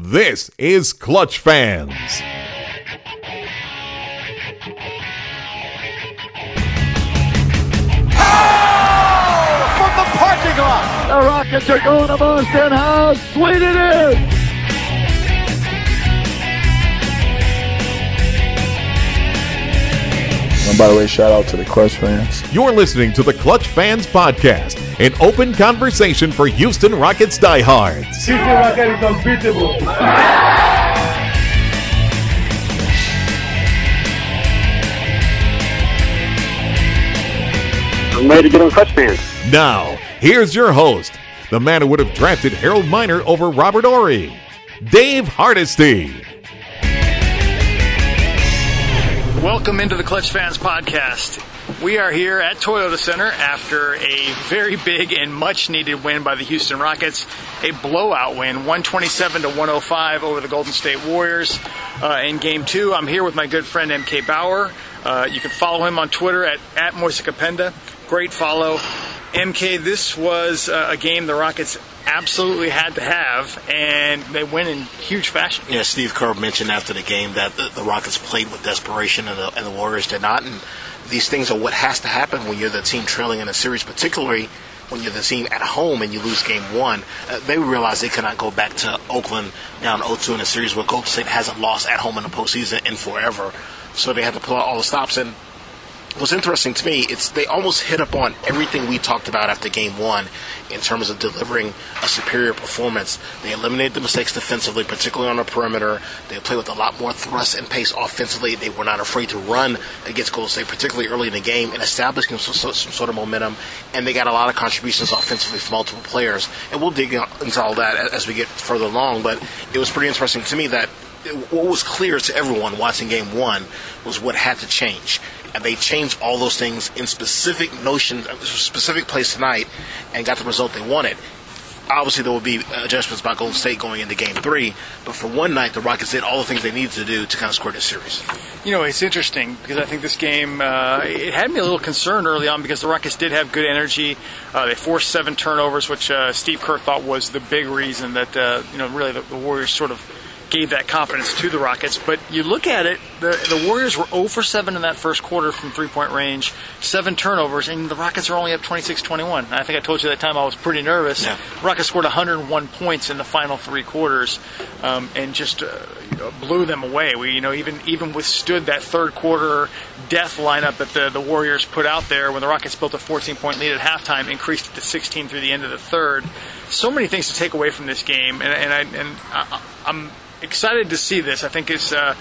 This is Clutch Fans. from the parking lot. The Rockets are going to Boston. How sweet it is! And by the way, shout out to the Clutch fans. You're listening to the Clutch Fans Podcast, an open conversation for Houston Rockets diehards. Houston Rocket is unbeatable. I'm ready to get on Clutch Fans. Now, here's your host, the man who would have drafted Harold Miner over Robert Horry, Dave Hardisty. Welcome into the Clutch Fans Podcast. We are here at Toyota Center after a very big and much needed win by the Houston Rockets. A blowout win, 127 to 105 over the Golden State Warriors uh, in game two. I'm here with my good friend MK Bauer. Uh, you can follow him on Twitter at, at Moisekapenda. Great follow. MK, this was uh, a game the Rockets absolutely had to have, and they win in huge fashion. Yeah, Steve Kerr mentioned after the game that the, the Rockets played with desperation and the, and the Warriors did not. And these things are what has to happen when you're the team trailing in a series, particularly when you're the team at home and you lose game one. Uh, they realize they cannot go back to Oakland down 0-2 in a series where Golden State hasn't lost at home in the postseason in forever. So they had to pull out all the stops. And what's interesting to me, it's they almost hit upon everything we talked about after game one in terms of delivering a superior performance. They eliminated the mistakes defensively, particularly on the perimeter. They played with a lot more thrust and pace offensively. They were not afraid to run against Golden State, particularly early in the game, and establishing some, some, some sort of momentum. And they got a lot of contributions offensively from multiple players. And we'll dig into all that as we get further along. But it was pretty interesting to me that what was clear to everyone watching game one was what had to change. And they changed all those things in specific notions, specific place tonight, and got the result they wanted. Obviously, there will be adjustments by Golden State going into Game Three, but for one night, the Rockets did all the things they needed to do to kind of score this series. You know, it's interesting because I think this game uh, it had me a little concerned early on because the Rockets did have good energy. Uh, they forced seven turnovers, which uh, Steve Kerr thought was the big reason that uh, you know really the, the Warriors sort of gave that confidence to the Rockets. But you look at it, the, the Warriors were 0 for 7 in that first quarter from three point range, seven turnovers, and the Rockets are only up 26 21. I think I told you that time I was pretty nervous. Yeah. Rockets scored 101 points in the final three quarters um, and just uh, blew them away. We, you know, even even withstood that third quarter death lineup that the, the Warriors put out there when the Rockets built a 14 point lead at halftime, increased it to 16 through the end of the third. So many things to take away from this game, and, and, I, and I, I'm excited to see this. I think it's, uh,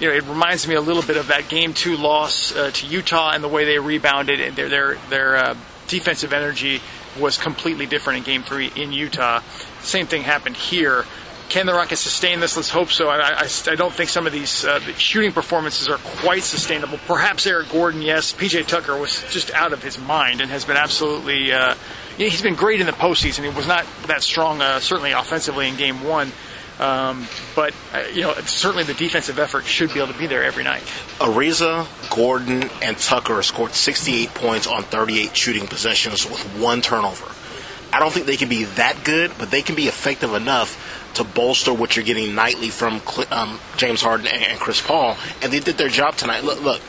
you know, it reminds me a little bit of that game two loss uh, to Utah and the way they rebounded and their their their uh, defensive energy was completely different in game three in Utah. Same thing happened here. Can the Rockets sustain this? Let's hope so. I, I, I don't think some of these uh, shooting performances are quite sustainable. Perhaps Eric Gordon, yes. PJ Tucker was just out of his mind and has been absolutely. Uh, he's been great in the postseason. He was not that strong, uh, certainly offensively in game one. Um, but uh, you know, certainly the defensive effort should be able to be there every night. Ariza, Gordon, and Tucker scored 68 points on 38 shooting possessions with one turnover. I don't think they can be that good, but they can be effective enough to bolster what you're getting nightly from um, James Harden and, and Chris Paul, and they did their job tonight. Look, look,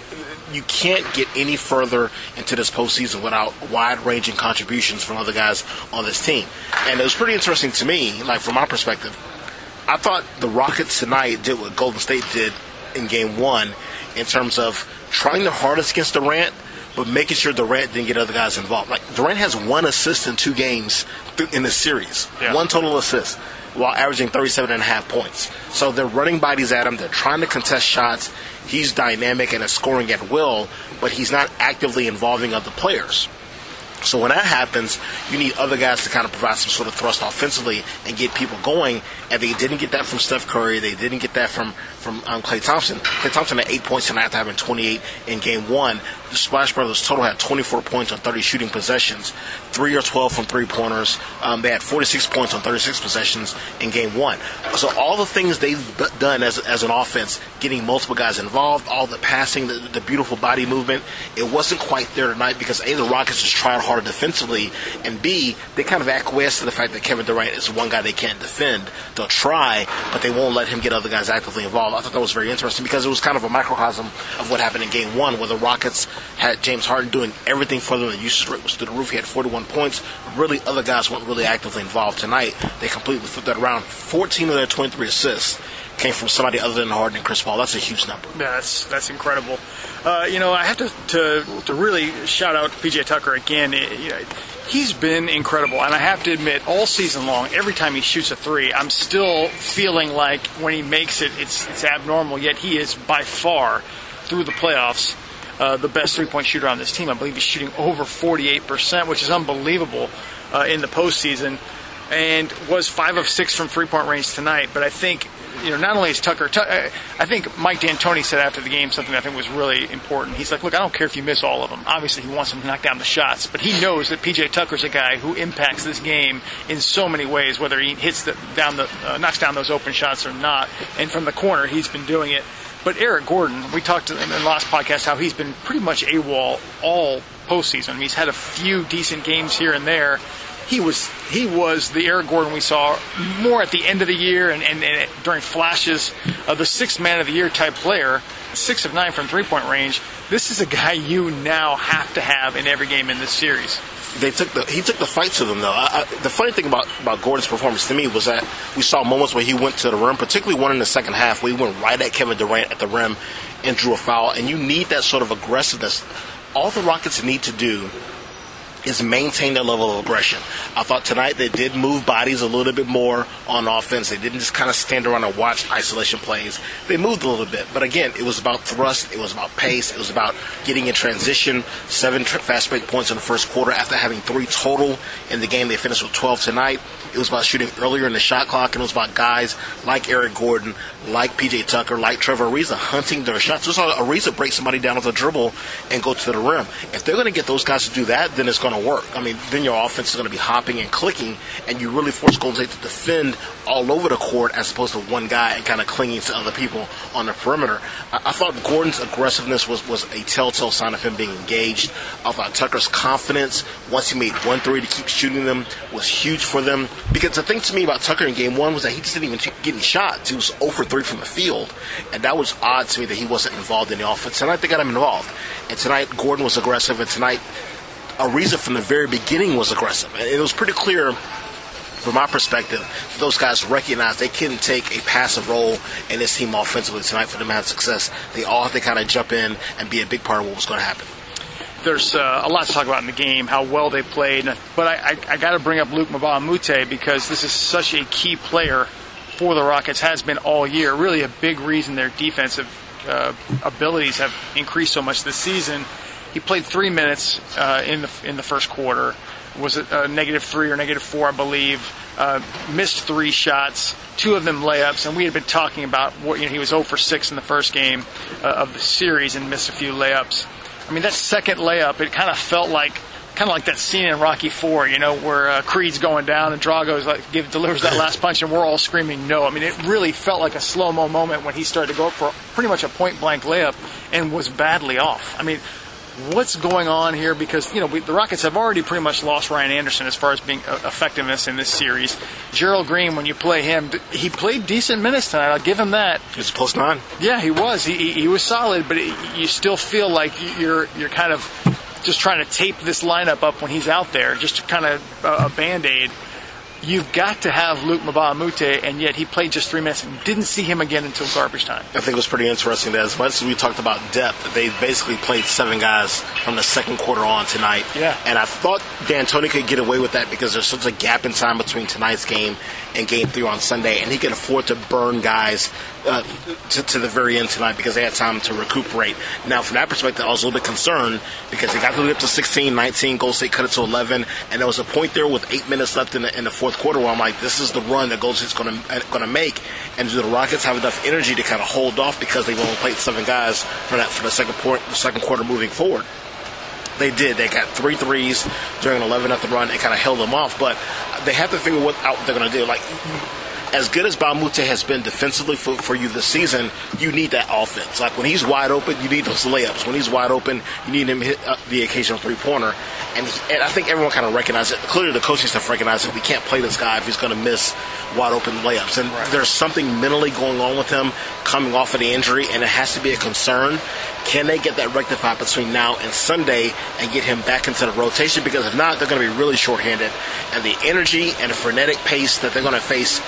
you can't get any further into this postseason without wide-ranging contributions from other guys on this team, and it was pretty interesting to me, like from my perspective. I thought the Rockets tonight did what Golden State did in game one in terms of trying their hardest against Durant, but making sure Durant didn't get other guys involved. Like Durant has one assist in two games th- in this series, Yeah. one total assist, while averaging 37 and a half points. So they're running bodies at him. They're trying to contest shots. He's dynamic and is scoring at will, but he's not actively involving other players. So when that happens, you need other guys to kind of provide some sort of thrust offensively and get people going. And they didn't get that from Steph Curry. They didn't get that from from um, Klay Thompson. Klay Thompson had eight points tonight after having 28 in game one. The Splash Brothers total had 24 points on 30 shooting possessions, three or 12 from three pointers. Um, they had 46 points on 36 possessions in game one. So all the things they've done as as an offense, getting multiple guys involved, all the passing, the, the beautiful body movement, it wasn't quite there tonight because a the Rockets just tried harder defensively, and B, they kind of acquiesce to the fact that Kevin Durant is one guy they can't defend. They'll try, but they won't let him get other guys actively involved. I thought that was very interesting because it was kind of a microcosm of what happened in Game One, where the Rockets had James Harden doing everything for them. The usage rate was through the roof. He had 41 points. Really, other guys weren't really actively involved tonight. They completely flipped that around. 14 of their 23 assists came from somebody other than Harden and Chris Paul. That's a huge number. Yeah, that's that's incredible. Uh, you know, I have to, to to really shout out PJ Tucker again. He's been incredible, and I have to admit, all season long, every time he shoots a three, I'm still feeling like when he makes it, it's it's abnormal. Yet he is by far through the playoffs. Uh, the best three-point shooter on this team. I believe he's shooting over 48%, which is unbelievable uh, in the postseason, and was five of six from three-point range tonight. But I think you know, not only is Tucker, Tu- I think Mike D'Antoni said after the game something I think was really important. He's like, look, I don't care if you miss all of them. Obviously, he wants them to knock down the shots, but he knows that PJ Tucker's a guy who impacts this game in so many ways, whether he hits the, down the, uh, knocks down those open shots or not. And from the corner, he's been doing it. But Eric Gordon, we talked in the last podcast how he's been pretty much AWOL all postseason. I mean, he's had a few decent games here and there. He was he was the Eric Gordon we saw more at the end of the year and, and, and during flashes of the sixth man of the year type player, six of nine from three point range. This is a guy you now have to have in every game in this series. they took the he took the fight to them though. I, I, the funny thing about about Gordon's performance to me was that we saw moments where he went to the rim, particularly one in the second half, where he went right at Kevin Durant at the rim and drew a foul. And you need that sort of aggressiveness. All the Rockets need to do is maintain their level of aggression. I thought tonight they did move bodies a little bit more on offense. They didn't just kind of stand around and watch isolation plays. They moved a little bit, but again, it was about thrust, it was about pace, it was about getting in transition. Seven fast break points in the first quarter after having three total in the game. They finished with 12 tonight. It was about shooting earlier in the shot clock, and it was about guys like Eric Gordon, like PJ Tucker, like Trevor Ariza hunting their shots. We saw Ariza break somebody down with a dribble and go to the rim. If they're going to get those guys to do that, then it's going to work. I mean, then your offense is going to be hopping and clicking, and you really force Golden State to defend all over the court as opposed to one guy and kind of clinging to other people on the perimeter. I, I thought Gordon's aggressiveness was, was a telltale sign of him being engaged. I thought Tucker's confidence, once he made one three to keep shooting them, was huge for them. Because the thing to me about Tucker in game one was that he just didn't even get any shots. He was 0 for 3 from the field. And that was odd to me that he wasn't involved in the offense. Tonight they got him involved. And tonight Gordon was aggressive. And tonight Ariza from the very beginning was aggressive. And it was pretty clear from my perspective, those guys recognized they couldn't take a passive role in this team offensively tonight for them to have success. They all have to kind of jump in and be a big part of what was going to happen. there's uh, a lot to talk about in the game, how well they played. But I, I, I got to bring up Luc Mbah a Moute because this is such a key player for the Rockets, has been all year. Really a big reason their defensive uh, abilities have increased so much this season. He played three minutes uh, in the in the first quarter. Was it uh, negative three or negative four, I believe? Uh, missed three shots, two of them layups, and we had been talking about what you know he was 0 for 6 in the first game uh, of the series and missed a few layups. I mean, that second layup, it kind of felt like, kind of like that scene in Rocky Four, you know, where uh, Creed's going down and Drago's like give, delivers that last punch, and we're all screaming no. I mean, it really felt like a slow mo moment when he started to go up for pretty much a point blank layup and was badly off. I mean. What's going on here? Because you know we, the Rockets have already pretty much lost Ryan Anderson as far as being uh, effectiveness in this series. Gerald Green, when you play him, he played decent minutes tonight. I'll give him that. It's post nine. Yeah, he was. He, he, he was solid, but it, you still feel like you're you're kind of just trying to tape this lineup up when he's out there, just to kind of uh, a band aid. You've got to have Luc Mbah a Moute, and yet he played just three minutes and didn't see him again until garbage time. I think it was pretty interesting that as much as we talked about depth, they basically played seven guys from the second quarter on tonight. Yeah. And I thought D'Antoni could get away with that because there's such a gap in time between tonight's game and game three on Sunday, and he could afford to burn guys uh, to, to the very end tonight because they had time to recuperate. Now, from that perspective, I was a little bit concerned because they got to lead up to 16, 19, Golden State cut it to 11, and there was a point there with eight minutes left in the, in the fourth quarter where I'm like, this is the run that Golden State's going to going to make, and do the Rockets have enough energy to kind of hold off because they've only played seven guys for that for the second point, the second quarter moving forward? They did. They got three threes during an 11 at the run and kind of held them off. But they have to figure what out they're going to do. Like, as good as Mbah a Moute has been defensively for, for you this season, you need that offense. Like when he's wide open, you need those layups. When he's wide open, you need him hit uh, the occasional three pointer. And, and I think everyone kind of recognizes it. Clearly, the coaching staff recognizes it. we can't play this guy if he's going to miss wide open layups. And right. there's something mentally going on with him coming off of the injury, and it has to be a concern. Can they get that rectified between now and Sunday and get him back into the rotation? Because if not, they're going to be really shorthanded. And the energy and the frenetic pace that they're going to face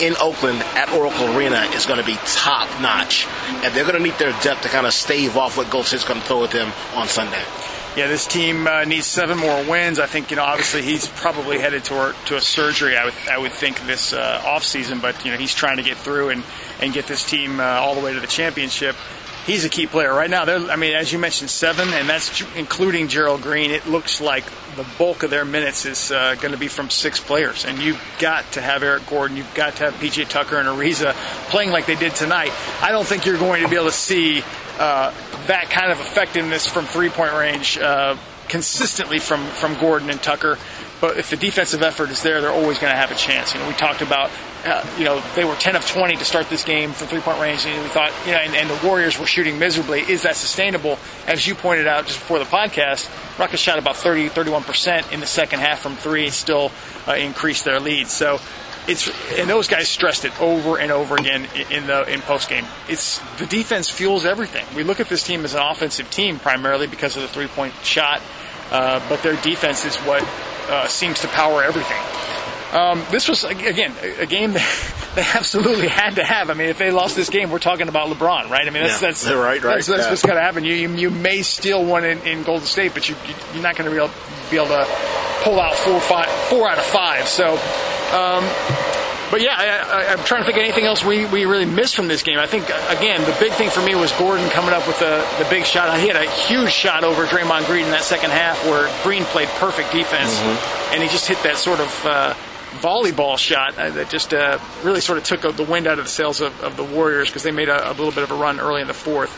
in Oakland at Oracle Arena is going to be top notch. And they're going to need their depth to kind of stave off what Gold State's going to throw at them on Sunday yeah, this team uh, needs seven more wins. I think you know, obviously he's probably headed to to a surgery. I would I would think this uh, off season, but you know he's trying to get through and and get this team uh, all the way to the championship. He's a key player right now. They're, I mean, as you mentioned, seven, and that's including Gerald Green. It looks like the bulk of their minutes is uh, going to be from six players, and you've got to have Eric Gordon, you've got to have PJ Tucker and Ariza playing like they did tonight. I don't think you're going to be able to see uh, that kind of effectiveness from three point range uh, consistently from, from Gordon and Tucker. But if the defensive effort is there, they're always going to have a chance. You know, we talked about, uh, you know, they were 10 of 20 to start this game from three point range, and we thought, you know, and, and, the Warriors were shooting miserably. Is that sustainable? As you pointed out just before the podcast, Rockets shot about 30, 31% in the second half from three, still uh, increased their lead. So it's and those guys stressed it over and over again in the in post game. It's the defense fuels everything. We look at this team as an offensive team primarily because of the three point shot, uh, but their defense is what uh, seems to power everything. Um, this was again a game that they absolutely had to have. I mean, if they lost this game, we're talking about LeBron, right? I mean, that's yeah, that's right, right. That's, that's yeah. what's going to happen. You, you, you may steal one in, in Golden State, but you you're not going to be able be able to pull out four five four out of five. So. Um, but yeah, I, am trying to think of anything else we, we really missed from this game. I think, again, the big thing for me was Gordon coming up with the, the big shot. He had a huge shot over Draymond Green in that second half where Green played perfect defense, mm-hmm. and he just hit that sort of uh, volleyball shot uh, that just uh, really sort of took the wind out of the sails of, of the Warriors because they made a, a, little bit of a run early in the fourth.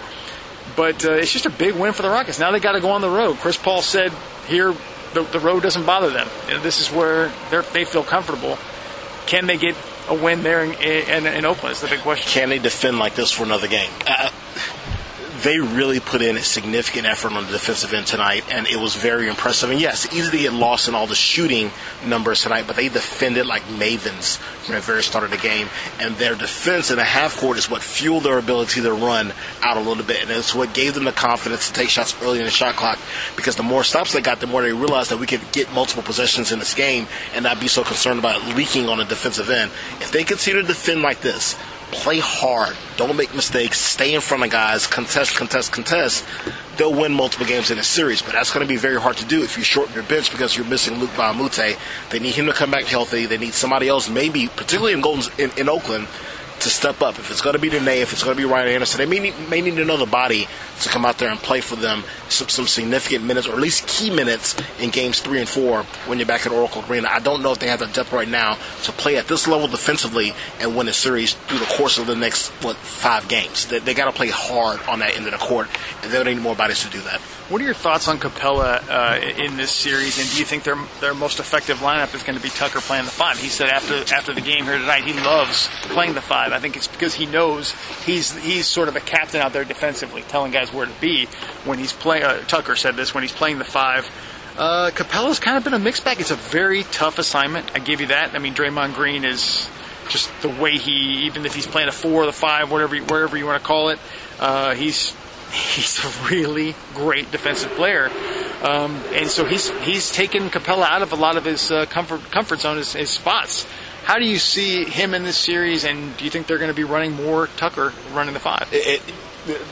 But uh, it's just a big win for the Rockets. Now they got to go on the road. Chris Paul said here the, the road doesn't bother them. You know, this is where they feel comfortable. Can they get a win there in, in, in Oakland? Is the big question. Can they defend like this for another game? Uh, they really put in a significant effort on the defensive end tonight, and it was very impressive. And yes, easy to get lost in all the shooting numbers tonight, but they defended like mavens from the very start of the game. And their defense in the half court is what fueled their ability to run out a little bit, and it's what gave them the confidence to take shots early in the shot clock. Because the more stops they got, the more they realized that we could get multiple possessions in this game and not be so concerned about leaking on the defensive end. If they continue to defend like this, play hard, don't make mistakes, stay in front of guys, contest, contest, contest, they'll win multiple games in a series. But that's going to be very hard to do if you shorten your bench because you're missing Luc Mbah. They need him to come back healthy. They need somebody else, maybe, particularly in Golden in, in Oakland, to step up. If it's going to be Nene, if it's going to be Ryan Anderson, they may need, may need another body to come out there and play for them some, some significant minutes, or at least key minutes in games three and four when you're back at Oracle Arena. I don't know if they have the depth right now to play at this level defensively and win a series through the course of the next what five games. They, they got to play hard on that end of the court, and they'll need more bodies to do that. What are your thoughts on Capela uh, in this series, and do you think their their most effective lineup is going to be Tucker playing the five? He said after after the game here tonight, he loves playing the five. I think it's because he knows he's he's sort of a captain out there defensively, telling guys where to be when he's playing. Uh, Tucker said this when he's playing the five. Uh, Capela's kind of been a mixed bag. It's a very tough assignment. I give you that. I mean, Draymond Green is just the way he, even if he's playing a four or the five, whatever, wherever you want to call it, uh, he's he's a really great defensive player. Um, and so he's he's taken Capela out of a lot of his uh, comfort comfort zone, his, his, spots. How do you see him in this series, and do you think they're going to be running more Tucker running the five? It, it,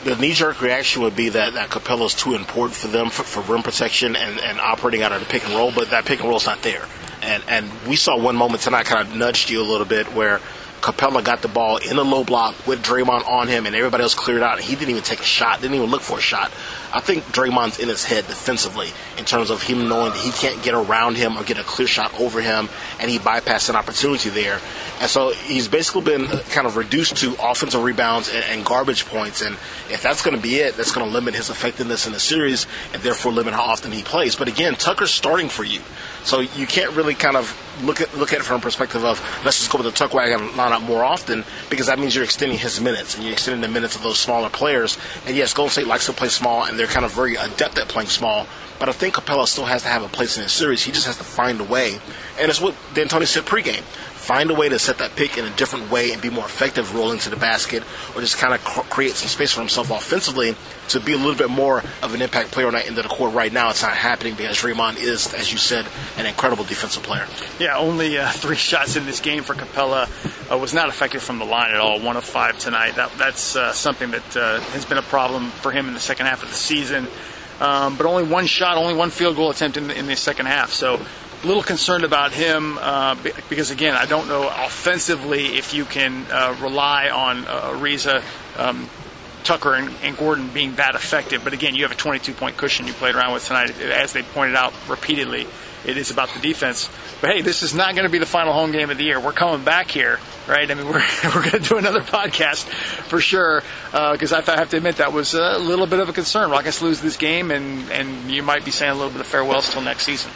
the knee jerk reaction would be that, that Capela's too important for them for, for rim protection and, and operating out of the pick and roll, but that pick and roll's not there. And and we saw one moment tonight kind of nudged you a little bit where Capela got the ball in the low block with Draymond on him, and everybody else cleared out. And he didn't even take a shot, didn't even look for a shot. I think Draymond's in his head defensively in terms of him knowing that he can't get around him or get a clear shot over him, and he bypassed an opportunity there. And so he's basically been uh, kind of reduced to offensive rebounds and, and garbage points. And if that's going to be it, that's going to limit his effectiveness in the series and therefore limit how often he plays. But again, Tucker's starting for you. So you can't really kind of look at look at it from a perspective of let's just go with the tuck wagon lineup more often because that means you're extending his minutes and you're extending the minutes of those smaller players. And yes, Golden State likes to play small and they're kind of very adept at playing small. But I think Capela still has to have a place in the series. He just has to find a way, and it's what D'Antoni said pregame find a way to set that pick in a different way and be more effective rolling to the basket or just kind of cr- create some space for himself offensively to be a little bit more of an impact player on that end of the court. Right now, it's not happening because Draymond is, as you said, an incredible defensive player. Yeah, only uh, three shots in this game for Capela uh, was not effective from the line at all. One of five tonight. That, that's uh, something that uh, has been a problem for him in the second half of the season. Um, but only one shot, only one field goal attempt in the, in the second half. So a little concerned about him uh, because, again, I don't know offensively if you can uh, rely on uh, Ariza, um, Tucker, and, and, Gordon being that effective. But again, you have a 22 point cushion you played around with tonight, as they pointed out repeatedly. It is about the defense. But hey, this is not going to be the final home game of the year. We're coming back here, right? I mean, we're, we're going to do another podcast for sure because uh, I have to admit that was a little bit of a concern. Rockets lose this game, and, and you might be saying a little bit of farewells till next season.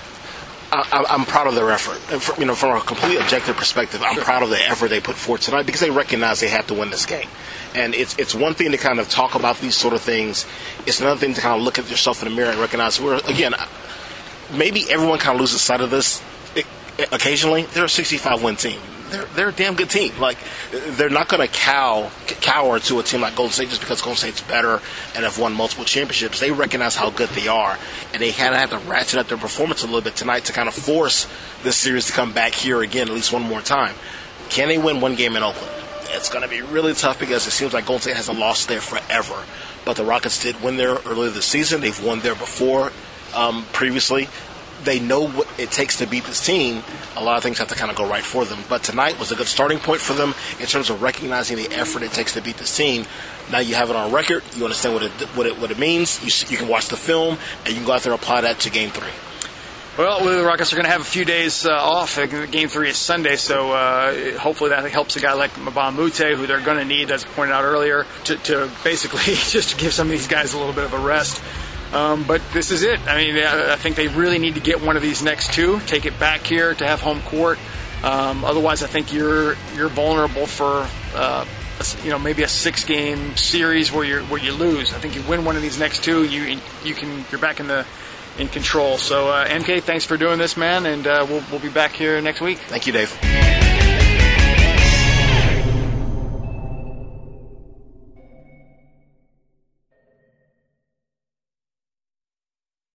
I, am proud of their effort. you know, from a complete objective perspective, I'm proud of the effort they put forth tonight because they recognize they have to win this game. And it's it's one thing to kind of talk about these sort of things. It's another thing to kind of look at yourself in the mirror and recognize we're again. Maybe everyone kind of loses sight of this occasionally. They're a 65 win team they're they're a damn good team. Like they're not going to cow cower to a team like Golden State just because Golden State's better and have won multiple championships. They recognize how good they are, and they kind of have to ratchet up their performance a little bit tonight to kind of force this series to come back here again at least one more time. Can they win one game in Oakland? It's going to be really tough because it seems like Golden State hasn't lost there forever. But the Rockets did win there earlier this season. They've won there before um, previously they know what it takes to beat this team, a lot of things have to kind of go right for them. But tonight was a good starting point for them in terms of recognizing the effort it takes to beat this team. Now you have it on record. You understand what it what it, what it means. You, you can watch the film and you can go out there and apply that to Game Three. Well, the Rockets are going to have a few days uh, off. Game three is Sunday, so uh, hopefully that helps a guy like Mbah a Moute, who they're going to need, as pointed out earlier, to, to basically just give some of these guys a little bit of a rest. Um, but this is it. I mean, I think they really need to get one of these next two, take it back here to have home court. Um, otherwise, I think you're you're vulnerable for uh, you know maybe a six game series where you where you lose. I think you win one of these next two, you you can you're back in the in control. So uh, MK, thanks for doing this, man, and uh, we'll we'll be back here next week. Thank you, Dave.